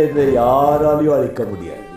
என்னை யாராலையும் அழிக்க முடியாது.